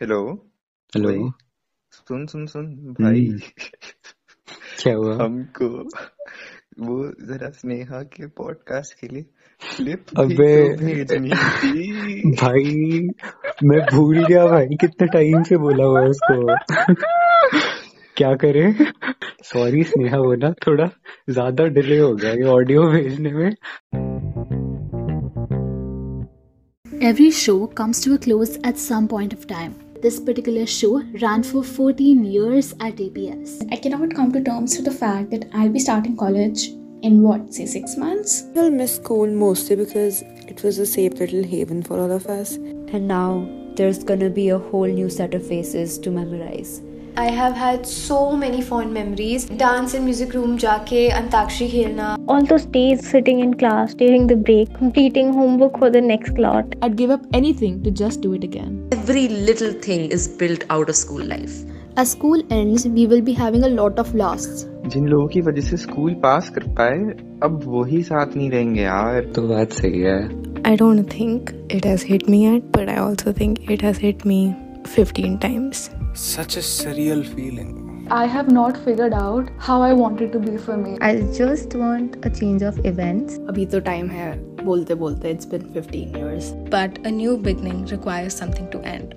Hello. Hello. सुन सुन सुन भाई। हम्म, क्या हुआ? हमको वो जरा स्नेहा के पॉडकास्ट के लिए क्लिप अबे। तो भेजनी थी। भाई मैं भूल गया भाई कितने टाइम से बोला हुआ है उसको। क्या करे? सॉरी स्नेहा वो ना थोड़ा ज़्यादा डिले हो गया ये ऑडियो भेजने में। Every show comes to a close at some point of time. This particular show ran for 14 years at APS. I cannot come to terms with the fact that I'll be starting college in what, say, six months? I'll miss school mostly because it was a safe little haven for all of us. And now there's gonna be a whole new set of faces to memorize. I have had so many fond memories dance and music room जाके अंताक्षरी खेलना। All the stage sitting in class during the break completing homework for the next lot I'd give up anything to just do it again every little thing is built out of school life as school ends, we will be having a lot of laughs. जिन लोगों की वजह से school पास कर पाए अब वही साथ नहीं रहेंगे यार। तो बात सही है। I don't think it has hit me at but I also think it has hit me 15 times Such a surreal feeling. I have not figured out how I want it to be for me. I just want a change of events. अभी तो time है बोलते बोलते it's been 15 years. But a new beginning requires something to end.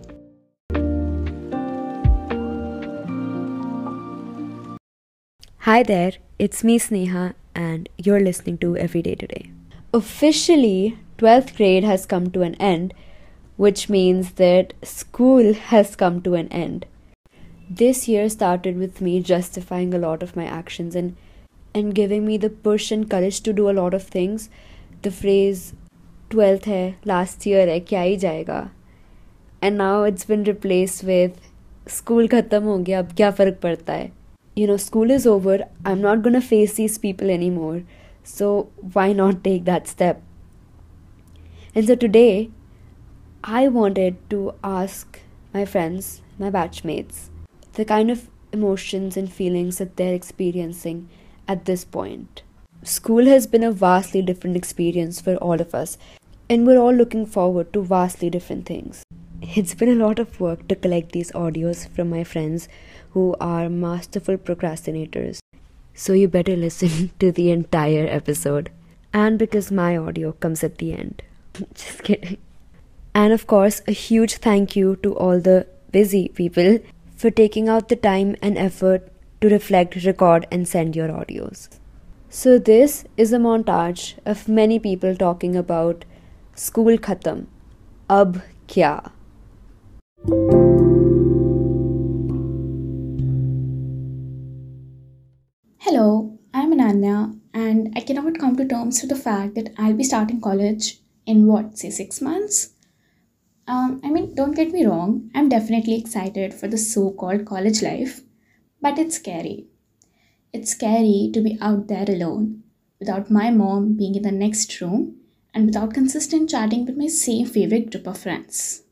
Hi there, it's me Sneha, and you're listening to Everyday Today. Officially, 12th grade has come to an end, which means that school has come to an end. This year started with me justifying a lot of my actions and and giving me the push and courage to do a lot of things. The phrase 12th hai, last year hai, kya hi jayega? And now it's been replaced with school khatam ho gaya, ab kya fark padta hai? You know, school is over. I'm not gonna face these people anymore. So why not take that step? And so today, I wanted to ask my friends, my batchmates, the kind of emotions and feelings that they're experiencing at this point. School has been a vastly different experience for all of us, and we're all looking forward to vastly different things. It's been a lot of work to collect these audios from my friends who are masterful procrastinators. So you better listen to the entire episode. And because my audio comes at the end. Just kidding. And of course, a huge thank you to all the busy people for taking out the time and effort to reflect, record, and send your audios. So, this is a montage of many people talking about school khatam. Ab kya? Hello, I'm Ananya, and I cannot come to terms with the fact that I'll be starting college in what, say, six months? Um, I mean, don't get me wrong, I'm definitely excited for the so called college life, but it's scary. It's scary to be out there alone, without my mom being in the next room, and without consistent chatting with my same favorite group of friends.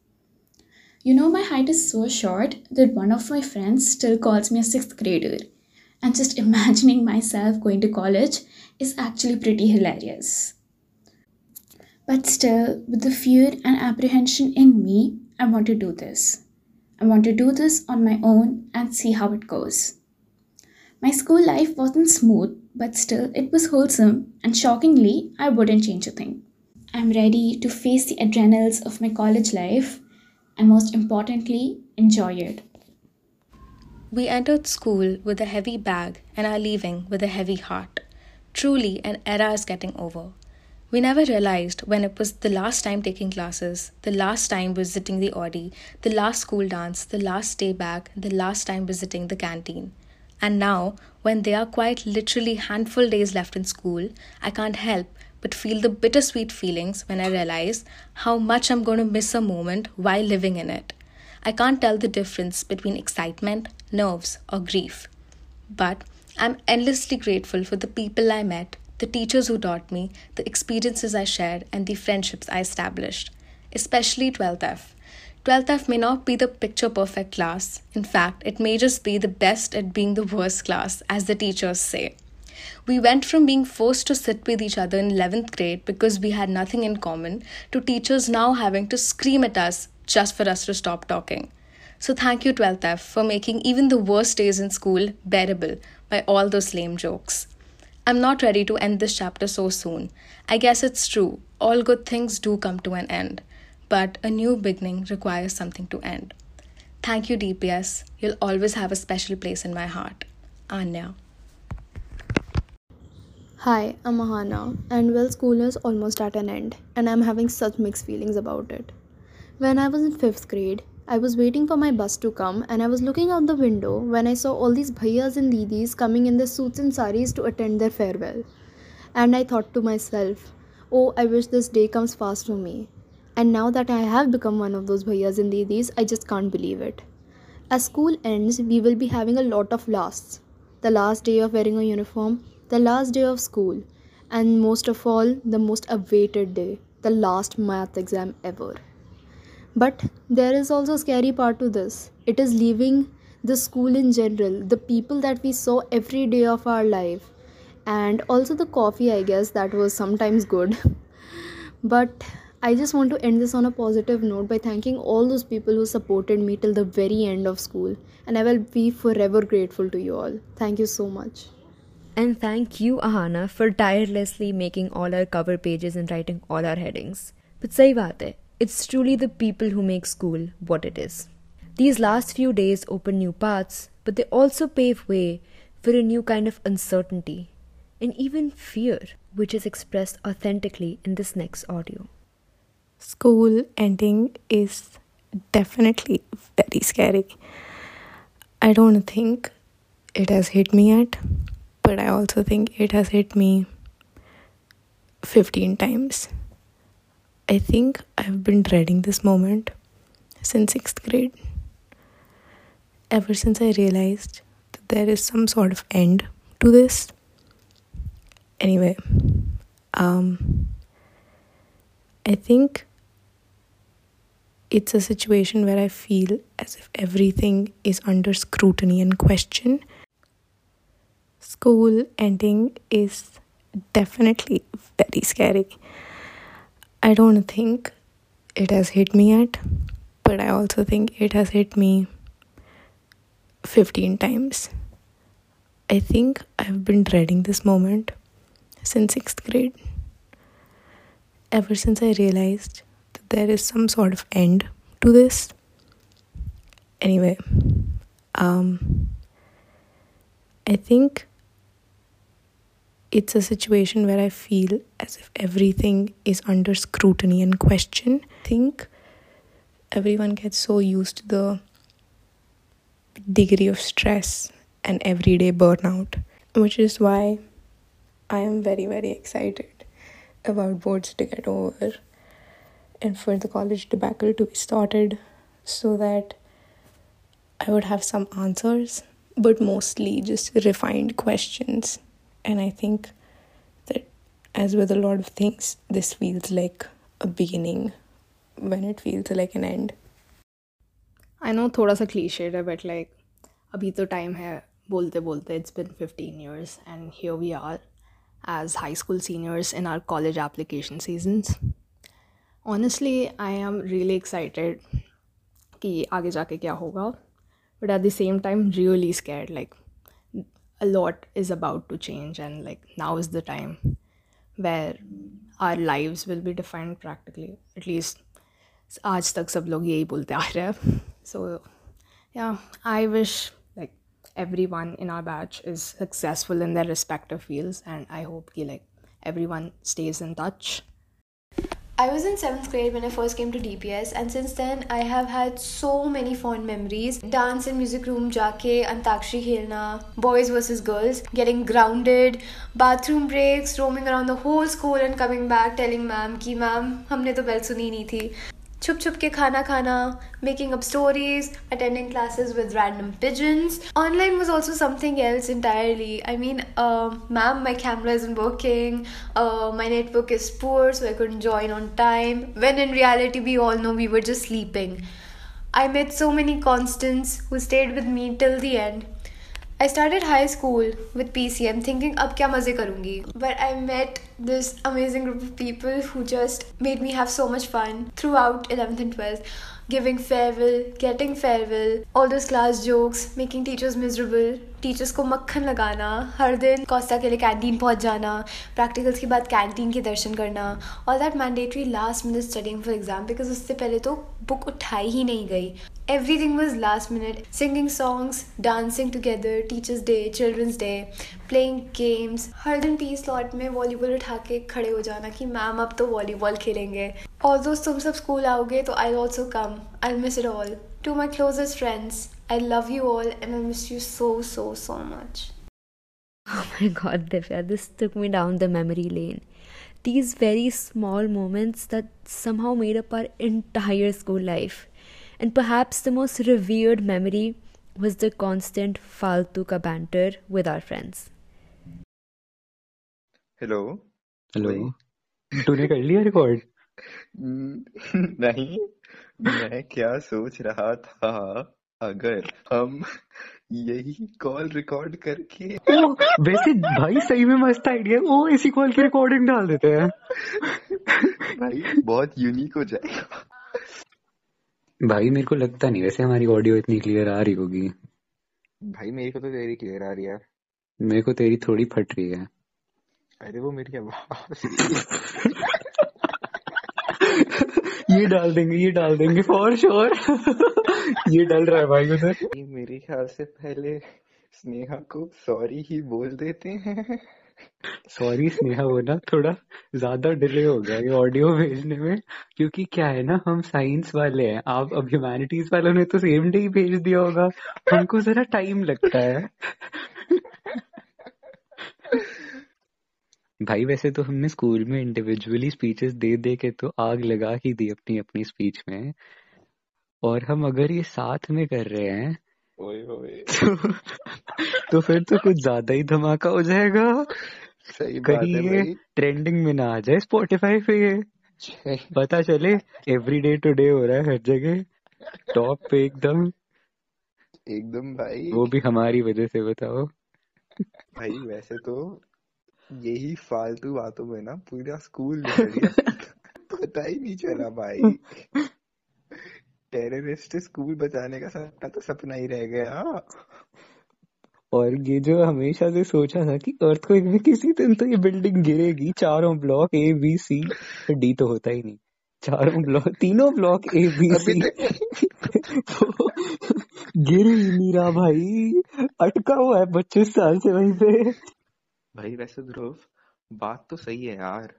You know, my height is so short that one of my friends still calls me a sixth grader, and just imagining myself going to college is actually pretty hilarious. But still, with the fear and apprehension in me, I want to do this. I want to do this on my own and see how it goes. My school life wasn't smooth, but still, it was wholesome, and shockingly, I wouldn't change a thing. I'm ready to face the adrenals of my college life and, most importantly, enjoy it. We entered school with a heavy bag and are leaving with a heavy heart. Truly, an era is getting over. We never realized when it was the last time taking classes, the last time visiting the Audi, the last school dance, the last day back, the last time visiting the canteen. And now, when there are quite literally handful days left in school, I can't help but feel the bittersweet feelings when I realize how much I'm going to miss a moment while living in it. I can't tell the difference between excitement, nerves, or grief. But I'm endlessly grateful for the people I met, the teachers who taught me, the experiences I shared, and the friendships I established, especially 12th F. 12th F may not be the picture perfect class. In fact, it may just be the best at being the worst class, as the teachers say. We went from being forced to sit with each other in 11th grade because we had nothing in common to teachers now having to scream at us just for us to stop talking. So thank you, 12th F, for making even the worst days in school bearable by all those lame jokes. I'm not ready to end this chapter so soon. I guess it's true, all good things do come to an end, but a new beginning requires something to end. Thank you, DPS. You'll always have a special place in my heart. Anya. Hi, I'm Ahana, and well, school is almost at an end, and I'm having such mixed feelings about it. When I was in fifth grade, I was waiting for my bus to come, and I was looking out the window when I saw all these bhaiyas and didis coming in their suits and saris to attend their farewell. And I thought to myself, oh, I wish this day comes fast for me. And now that I have become one of those bhaiyas and didis, I just can't believe it. As school ends, we will be having a lot of lasts. The last day of wearing a uniform, the last day of school, and most of all, the most awaited day, the last math exam ever. But there is also a scary part to this. It is leaving the school in general, the people that we saw every day of our life, and also the coffee, I guess, that was sometimes good. but I just want to end this on a positive note by thanking all those people who supported me till the very end of school, and I will be forever grateful to you all. Thank you so much. And thank you, Ahana, for tirelessly making all our cover pages and writing all our headings. But say baat hai, it's truly the people who make school what it is. These last few days open new paths, but they also pave way for a new kind of uncertainty and even fear, which is expressed authentically in this next audio. School ending is definitely very scary. I don't think it has hit me yet but I also think it has hit me 15 times. I think I've been dreading this moment since sixth grade. Ever since I realized that there is some sort of end to this. Anyway, um, I think it's a situation where I feel as if everything is under scrutiny and question school ending is definitely very scary. I don't think it has hit me yet, but I also think it has hit me 15 times. I think I've been dreading this moment since sixth grade. Ever since I realized that there is some sort of end to this. Anyway, um, I think it's a situation where I feel as if everything is under scrutiny and question. I think everyone gets so used to the degree of stress and everyday burnout, which is why I am very, very excited about boards to get over and for the college debacle to be started so that I would have some answers, but mostly just refined questions and I think that, as with a lot of things, this feels like a beginning when it feels like an end. I know थोड़ा सा cliched है but like अभी तो time है बोलते बोलते it's been 15 years and here we are as high school seniors in our college application seasons. Honestly, I am really excited कि आगे जाके क्या होगा but at the same time really scared like a lot is about to change and like now is the time where our lives will be defined practically at least आज तक सब लोग यही बोलते आ रहे हैं so yeah I wish like everyone in our batch is successful in their respective fields and I hope ki, like everyone stays in touch I was in seventh grade when I first came to DPS, and since then I have had so many fond memories. Dance in music room, jaake, antakshri khelna, boys versus girls, getting grounded, bathroom breaks, roaming around the whole school and coming back telling ma'am ki ma'am हमने तो bell सुनी नहीं थी छुप छुप के खाना खाना making up stories attending classes with random pigeons online was also something else entirely i mean uh, ma'am my camera isn't working uh, my network is poor so i couldn't join on time when in reality we all know we were just sleeping i met so many constants who stayed with me till the end I started high school with PCM thinking ab kya maze karungi but I met this amazing group of people who just made me have so much fun throughout 11th and 12th giving farewell getting farewell all those class jokes making teachers miserable teachers को मक्खन लगाना, हर दिन कौस्ता के लिए canteen पहुँच जाना practicals के बाद कैंटीन के दर्शन करना all that mandatory last minute studying for exam because उससे पहले तो बुक उठाई ही नहीं गई। Everything was last minute singing songs dancing together teachers day children's day playing games हर दिन पी स्लॉट में वॉलीबॉल उठा के खड़े हो जाना कि मैम अब तो वॉलीबॉल खेलेंगे। और दोस्त तुम सब स्कूल आओगे तो I also come I miss it all to my closest friends I love you all and I miss you so, so, so much. Oh my god, Divya, this took me down the memory lane. These very small moments that somehow made up our entire school life. And perhaps the most revered memory was the constant faltu ka banter with our friends. Hello hello तूने कर लिया record नहीं मैं क्या सोच रहा था अगर हम यही कॉल रिकॉर्ड करके ओ, वैसे भाई सही में मस्त आइडिया ओ इसी कॉल की रिकॉर्डिंग डाल देते हैं। भाई बहुत यूनिक हो जाएगा। भाई मेरे को लगता नहीं वैसे हमारी ऑडियो इतनी क्लियर आ रही होगी। भाई मेरे को तो तेरी क्लियर आ रही है। मेरे को तेरी थोड़ी फट रही है। अरे वो मेरी आवाज़। ये डाल देंगे ये डाल देंगे फॉर श्योर ये डल रहा है भाई उधर। मेरे ख्याल से पहले स्नेहा को सॉरी ही बोल देते हैं। सॉरी स्नेहा वो ना थोड़ा ज़्यादा डिले हो गया ये ऑडियो भेजने में क्योंकि क्या है ना हम साइंस वाले हैं। आप अब ह्यूमैनिटीज वालों ने तो सेम डे ही भेज दिया होगा। हमको जरा टाइम लगता है। भाई वैसे तो हमने स्कूल में इंडिविजुअली स्पीचेस दे दे के तो आग लगा ही दी अपनी अपनी स्पीच में। और हम अगर ये साथ में कर रहे हैं ओए ओए। तो, तो फिर तो कुछ ज़्यादा ही धमाका हो जाएगा। सही बात है ये भाई। ट्रेंडिंग में ना आ जाए स्पॉटिफाई पे ये। पता चले एवरी डे टू डे हो रहा है हर जगह। टॉप पे एकदम। एकदम भाई। वो भी हमारी वजह से बताओ। भाई वैसे तो यही फालतू बातों में ना पूरा स्कूल पता ही नहीं चला भाई। टेररिस्ट स्कूल बचाने का सपना तो सपना ही रह गया। और ये जो हमेशा से सोचा था कि अर्थक्वेक में किसी दिन तो ये बिल्डिंग गिरेगी चारों block A B C D तो होता ही नहीं। चारों ब्लॉक तीनों ब्लॉक ए बी सी गिर ही नहीं रहा भाई। अटका हुआ है पच्चीस साल से वहीं पे। भाई वैसे ध्रुव बात तो सही है यार।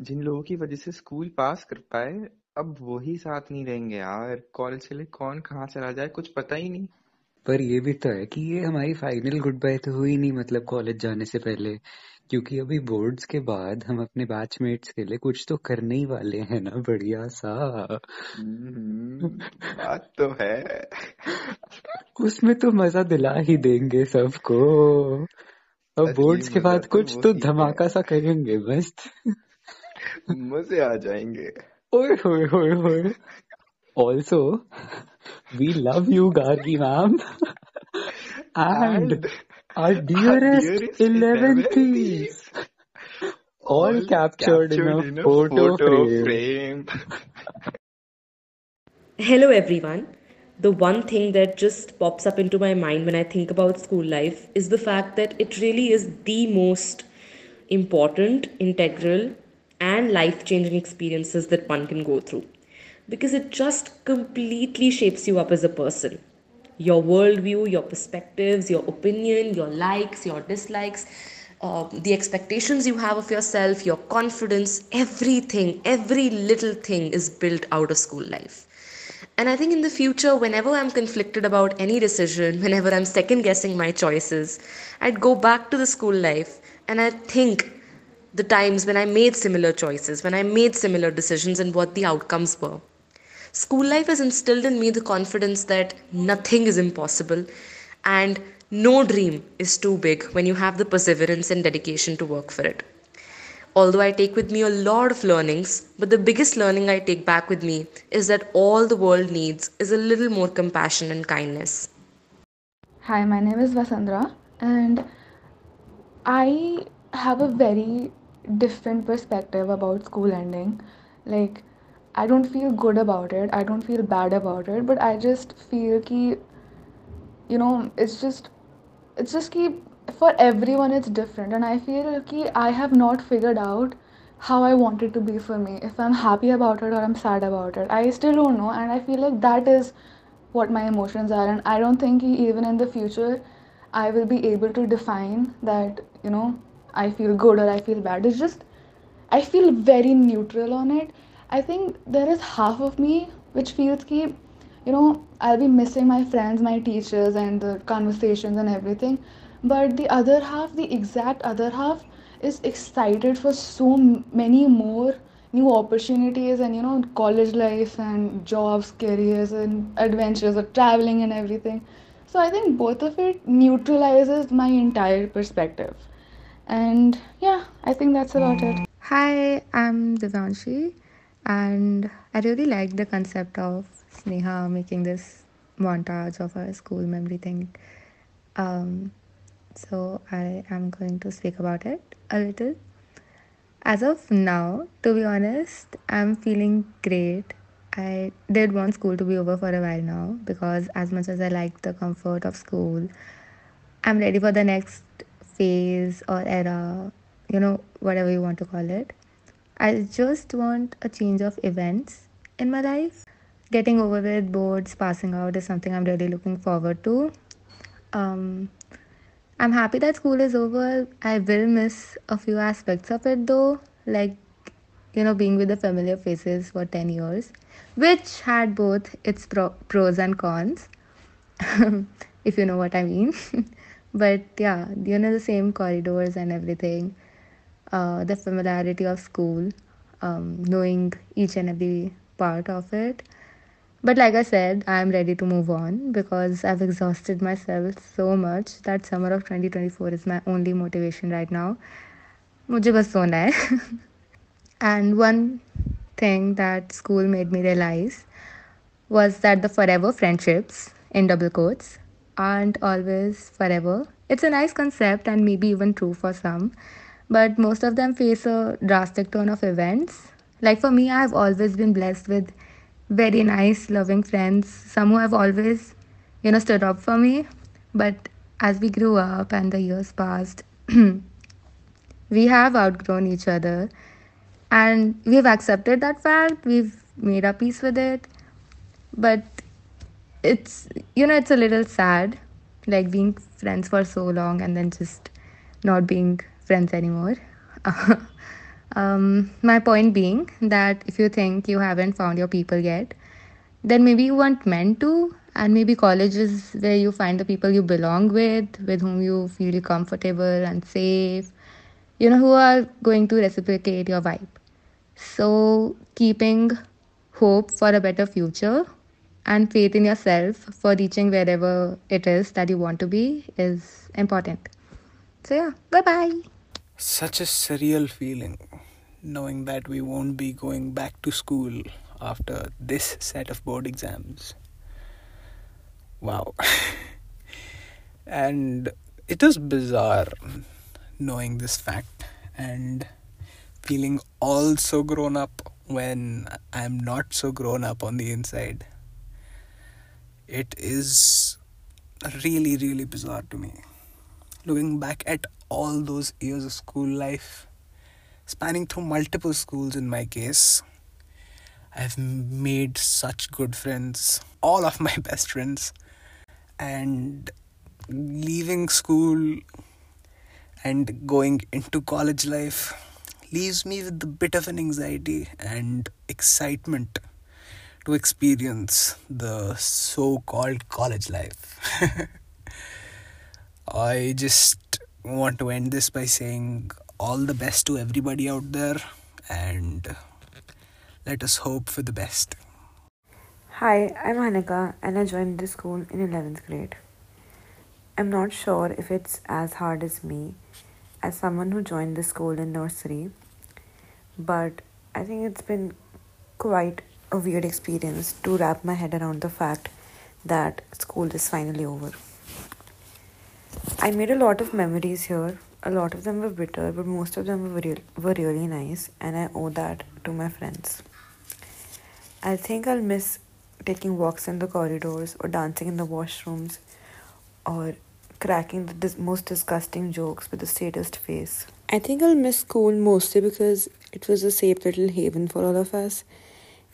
जिन लोगों की वजह से स्कूल पास कर पाए अब वही साथ नहीं रहेंगे यार। कॉलेज के लिए कौन कहाँ चला जाए कुछ पता ही नहीं। पर ये भी तो है कि ये हमारी फाइनल गुड बाय तो हुई नहीं मतलब कॉलेज जाने से पहले। क्योंकि अभी बोर्ड्स के बाद हम अपने बैचमेट्स के लिए कुछ तो करने ही वाले हैं ना बढ़िया सा। बात तो है। उसमें तो मज़ा दिला ही देंगे सबको। और बोर्ड्स के बाद कुछ तो धमाका सा करेंगे बस मज़े आ जाएँगे। ओए होए होए होए also we love you Gargi ma'am and our dearest 11th all captured in a photo frame hello everyone The one thing that just pops up into my mind when I think about school life is the fact that it really is the most important, integral, and life changing experiences that one can go through because it just completely shapes you up as a person. Your worldview, your perspectives, your opinion, your likes, your dislikes, uh, the expectations you have of yourself, your confidence, everything, every little thing is built out of school life. And I think in the future, whenever I'm conflicted about any decision, whenever I'm second guessing my choices, I'd go back to the school life and I'd think the times when I made similar choices, when I made similar decisions, and what the outcomes were. School life has instilled in me the confidence that nothing is impossible and no dream is too big when you have the perseverance and dedication to work for it. Although I take with me a lot of learnings, but the biggest learning I take back with me is that all the world needs is a little more compassion and kindness. Hi, my name is Vasandra, and I have a very different perspective about school ending. Like, I don't feel good about it. I don't feel bad about it, but I just feel ki you know, it's just it's just ki for everyone it's different and I feel ki I have not figured out how I want it to be for me. If I'm happy about it or I'm sad about it. I still don't know and I feel like that is what my emotions are and I don't think even in the future I will be able to define that, you know, I feel good or I feel bad. It's just I feel very neutral on it. I think there is half of me which feels ki, you know, I'll be missing my friends, my teachers, and the conversations and everything. But the other half, the exact other half, is excited for so many more new opportunities and you know college life and jobs careers and adventures of traveling and everything. So i think both of it neutralizes my entire perspective. And yeah i think that's about it. Hi, I'm Devanshi, and I really like the concept of Sneha making this montage of our school memory thing. Um, so I am going to speak about it a little. As of now, to be honest, I'm feeling great. I did want school to be over for a while now because, as much as I like the comfort of school, I'm ready for the next phase or era, you know, whatever you want to call it. I just want a change of events in my life. Getting over with boards, passing out is something I'm really looking forward to. Um, I'm happy that school is over. I will miss a few aspects of it though, like, you know, being with the familiar faces for 10 years, which had both its pro- pros and cons, if you know what I mean. but yeah, you know, the same corridors and everything, uh, the familiarity of school, um, knowing each and every part of it. But like I said, I'm ready to move on because I've exhausted myself so much that summer of 2024 is my only motivation right now. मुझे बस सोना है and one thing that school made me realize was that the forever friendships in double quotes aren't always forever. It's a nice concept and maybe even true for some, but most of them face a drastic turn of events. Like for me, I've always been blessed with very nice, loving friends, some who have always, you know, stood up for me. But as we grew up and the years passed, we have outgrown each other. And we've accepted that fact. We've made our peace with it. But it's you know it's a little sad like being friends for so long and then just not being friends anymore um, my point being that if you think you haven't found your people yet then maybe you weren't meant to and maybe college is where you find the people you belong with with whom you feel comfortable and safe you know who are going to reciprocate your vibe so, keeping hope for a better future and faith in yourself for reaching wherever it is that you want to be is important. So, yeah, bye bye. Such a surreal feeling knowing that we won't be going back to school after this set of board exams. Wow. and it is bizarre knowing this fact and feeling all so grown up when I'm not so grown up on the inside. It is really, really bizarre to me. Looking back at all those years of school life, spanning through multiple schools in my case, I've made such good friends, all of my best friends, and leaving school and going into college life leaves me with a bit of an anxiety and excitement to experience the so called college life. I just want to end this by saying all the best to everybody out there and let us hope for the best. Hi, I'm Hanika and I joined this school in 11th grade. I'm not sure if it's as hard as me as someone who joined the school in nursery, but I think it's been quite a weird experience to wrap my head around the fact that school is finally over. I made a lot of memories here. A lot of them were bitter, but most of them were, real, were really nice, and I owe that to my friends. I think I'll miss taking walks in the corridors or dancing in the washrooms or cracking the dis- most disgusting jokes with the saddest face. I think I'll miss school mostly because it was a safe little haven for all of us,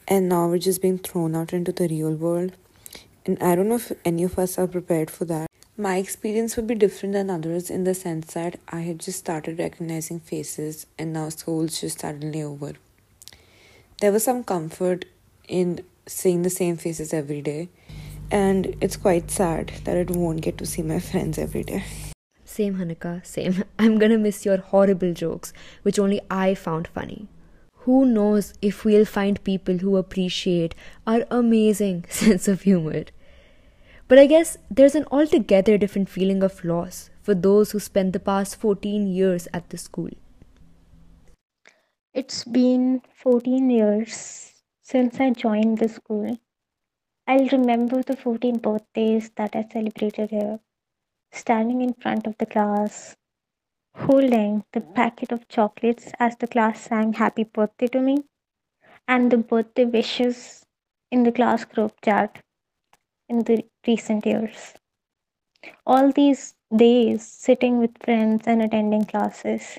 and now we're just being thrown out into the real world. And I don't know if any of us are prepared for that. My experience would be different than others in the sense that I had just started recognizing faces, and now school's just suddenly over. There was some comfort in seeing the same faces every day, and it's quite sad that I won't get to see my friends every day. Same, Hanika, same. I'm gonna miss your horrible jokes, which only I found funny. Who knows if we'll find people who appreciate our amazing sense of humor. But I guess there's an altogether different feeling of loss for those who spent the past 14 years at the school. It's been 14 years since I joined the school. I'll remember the 14 birthdays that I celebrated here, standing in front of the class, holding the packet of chocolates as the class sang happy birthday to me, and the birthday wishes in the class group chat in the recent years. All these days sitting with friends and attending classes,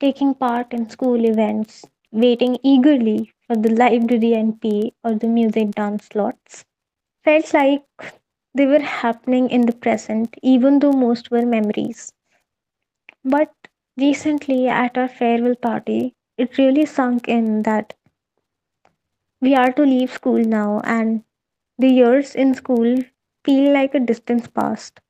taking part in school events, waiting eagerly for the library NP or the music dance slots, felt like they were happening in the present, even though most were memories. But recently, at our farewell party, it really sunk in that we are to leave school now, and the years in school feel like a distance past.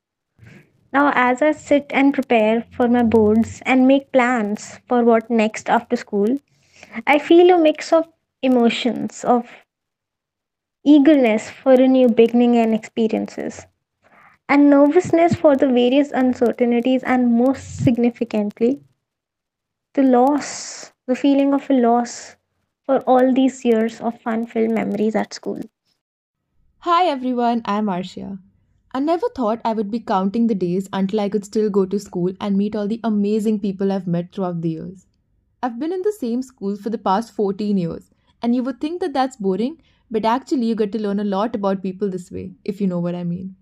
Now, as I sit and prepare for my boards and make plans for what next after school, I feel a mix of emotions of eagerness for a new beginning and experiences, and nervousness for the various uncertainties, and most significantly, the loss, the feeling of a loss for all these years of fun filled memories at school. Hi everyone, I'm Arshia. I never thought I would be counting the days until I could still go to school and meet all the amazing people I've met throughout the years. I've been in the same school for the past 14 years, and you would think that that's boring, but actually, you get to learn a lot about people this way, if you know what I mean.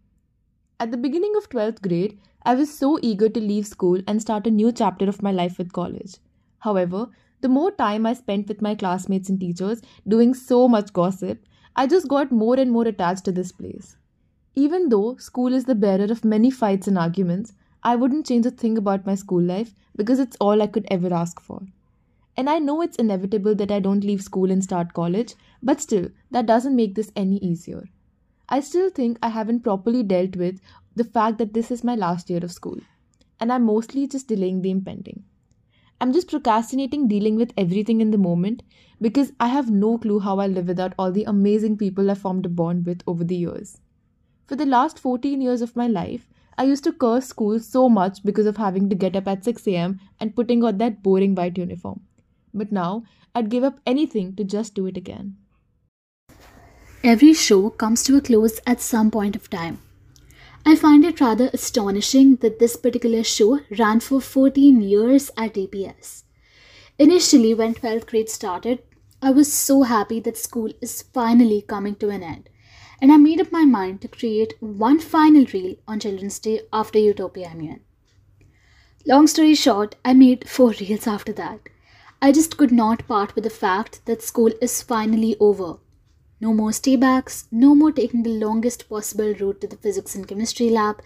At the beginning of 12th grade, I was so eager to leave school and start a new chapter of my life with college. However, the more time I spent with my classmates and teachers doing so much gossip, I just got more and more attached to this place. Even though school is the bearer of many fights and arguments, I wouldn't change a thing about my school life because it's all I could ever ask for. And I know it's inevitable that I don't leave school and start college, but still, that doesn't make this any easier. I still think I haven't properly dealt with the fact that this is my last year of school, and I'm mostly just delaying the impending. I'm just procrastinating dealing with everything in the moment because I have no clue how I'll live without all the amazing people I've formed a bond with over the years. For the last 14 years of my life, I used to curse school so much because of having to get up at 6 am and putting on that boring white uniform. But now, I'd give up anything to just do it again. Every show comes to a close at some point of time. I find it rather astonishing that this particular show ran for 14 years at APS. Initially, when 12th grade started, I was so happy that school is finally coming to an end, and I made up my mind to create one final reel on Children's Day after Utopia Immune. Long story short, I made four reels after that. I just could not part with the fact that school is finally over. No more staybacks, no more taking the longest possible route to the physics and chemistry lab,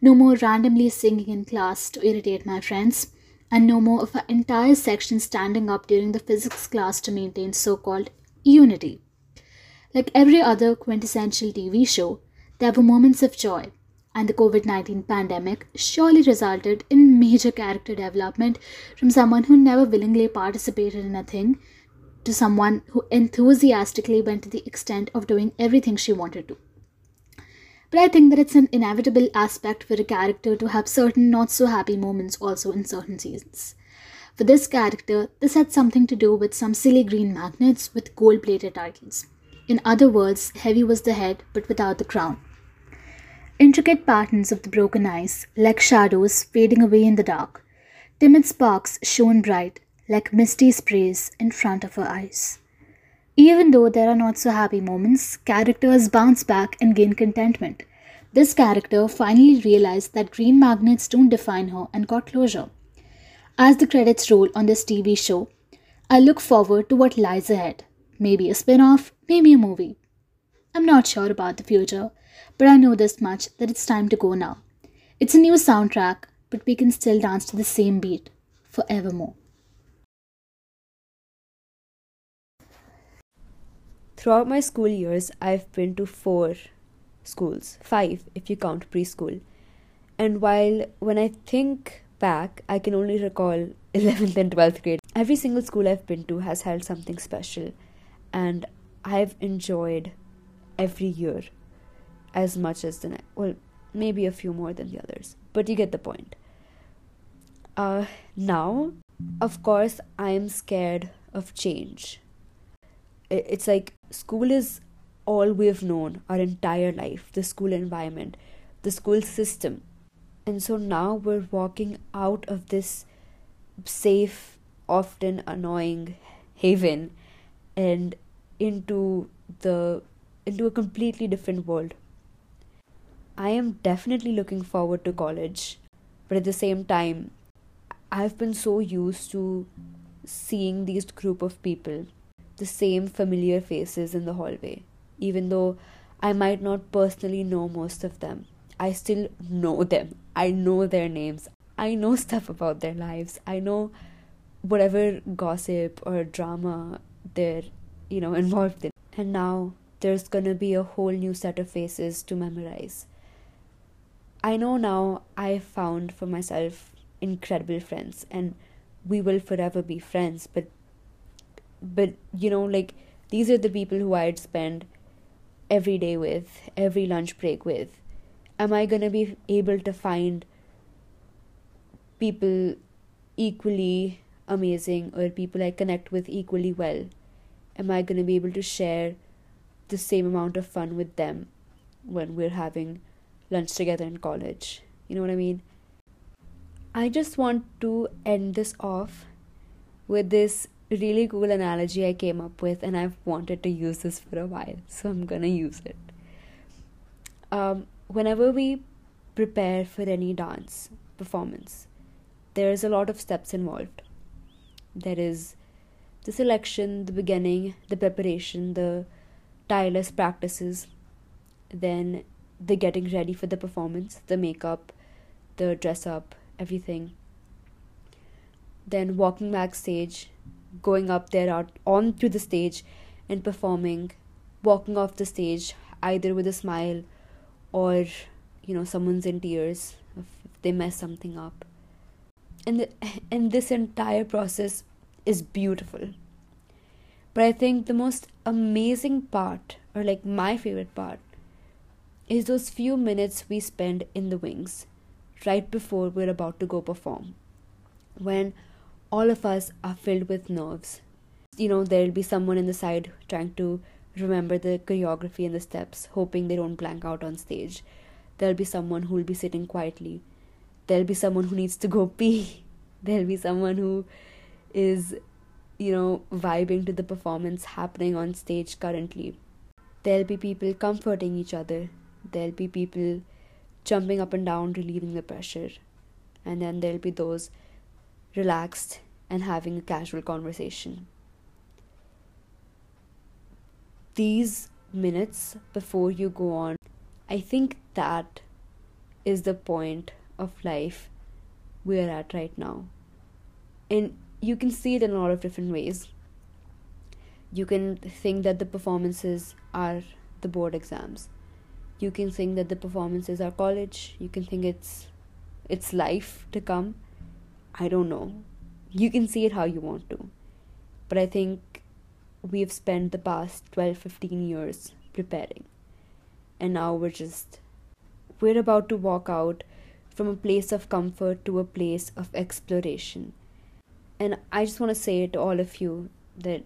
no more randomly singing in class to irritate my friends, and no more of an entire section standing up during the physics class to maintain so called unity. Like every other quintessential TV show, there were moments of joy, and the COVID 19 pandemic surely resulted in major character development from someone who never willingly participated in a thing to someone who enthusiastically went to the extent of doing everything she wanted to. But I think that it's an inevitable aspect for a character to have certain not so happy moments also in certain seasons. For this character, this had something to do with some silly green magnets with gold plated titles. In other words, heavy was the head but without the crown. Intricate patterns of the broken ice, like shadows fading away in the dark. Timid sparks shone bright, like misty sprays in front of her eyes. Even though there are not so happy moments, characters bounce back and gain contentment. This character finally realized that green magnets don't define her and got closure. As the credits roll on this TV show, I look forward to what lies ahead. Maybe a spin off, maybe a movie. I'm not sure about the future, but I know this much that it's time to go now. It's a new soundtrack, but we can still dance to the same beat forevermore. Throughout my school years, I've been to four schools, five if you count preschool. And while when I think back, I can only recall 11th and 12th grade, every single school I've been to has held something special. And I've enjoyed every year as much as the next. Well, maybe a few more than the others, but you get the point. Uh, now, of course, I'm scared of change. It's like school is all we've known our entire life the school environment, the school system. And so now we're walking out of this safe, often annoying haven and into the into a completely different world. I am definitely looking forward to college, but at the same time, I've been so used to seeing these group of people, the same familiar faces in the hallway, even though I might not personally know most of them. I still know them. I know their names. I know stuff about their lives. I know whatever gossip or drama they're, you know, involved in. And now there's gonna be a whole new set of faces to memorize. I know now I've found for myself incredible friends and we will forever be friends but but you know like these are the people who I'd spend every day with, every lunch break with. Am I going to be able to find people equally amazing or people I connect with equally well? Am I going to be able to share the same amount of fun with them when we're having lunch together in college. You know what I mean? I just want to end this off with this really cool analogy I came up with, and I've wanted to use this for a while, so I'm gonna use it. Um, whenever we prepare for any dance performance, there's a lot of steps involved. There is the selection, the beginning, the preparation, the tireless practices, then the getting ready for the performance, the makeup, the dress up, everything. Then walking backstage, going up there out onto the stage and performing, walking off the stage either with a smile or you know someone's in tears if, they mess something up. And the, and this entire process is beautiful but I think the most amazing part, or like my favorite part, is those few minutes we spend in the wings right before we're about to go perform. When all of us are filled with nerves. You know, there'll be someone in the side trying to remember the choreography and the steps, hoping they don't blank out on stage. There'll be someone who'll be sitting quietly. There'll be someone who needs to go pee. There'll be someone who is you know, vibing to the performance happening on stage currently. There'll be people comforting each other, there'll be people jumping up and down, relieving the pressure, and then there'll be those relaxed and having a casual conversation. These minutes before you go on, I think that is the point of life we're at right now. And you can see it in a lot of different ways. You can think that the performances are the board exams. You can think that the performances are college. You can think it's it's life to come. I don't know. You can see it how you want to. But I think we've spent the past 12 15 years preparing. And now we're just we're about to walk out from a place of comfort to a place of exploration and I just want to say it to all of you that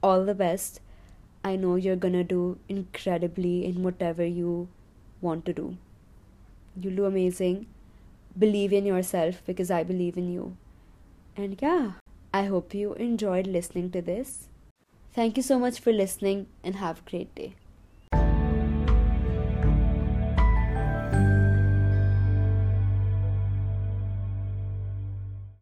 all the best. I know you're gonna do incredibly in whatever you want to do. You'll do amazing. Believe in yourself because I believe in you. And yeah, I hope you enjoyed listening to this. Thank you so much for listening and have a great day.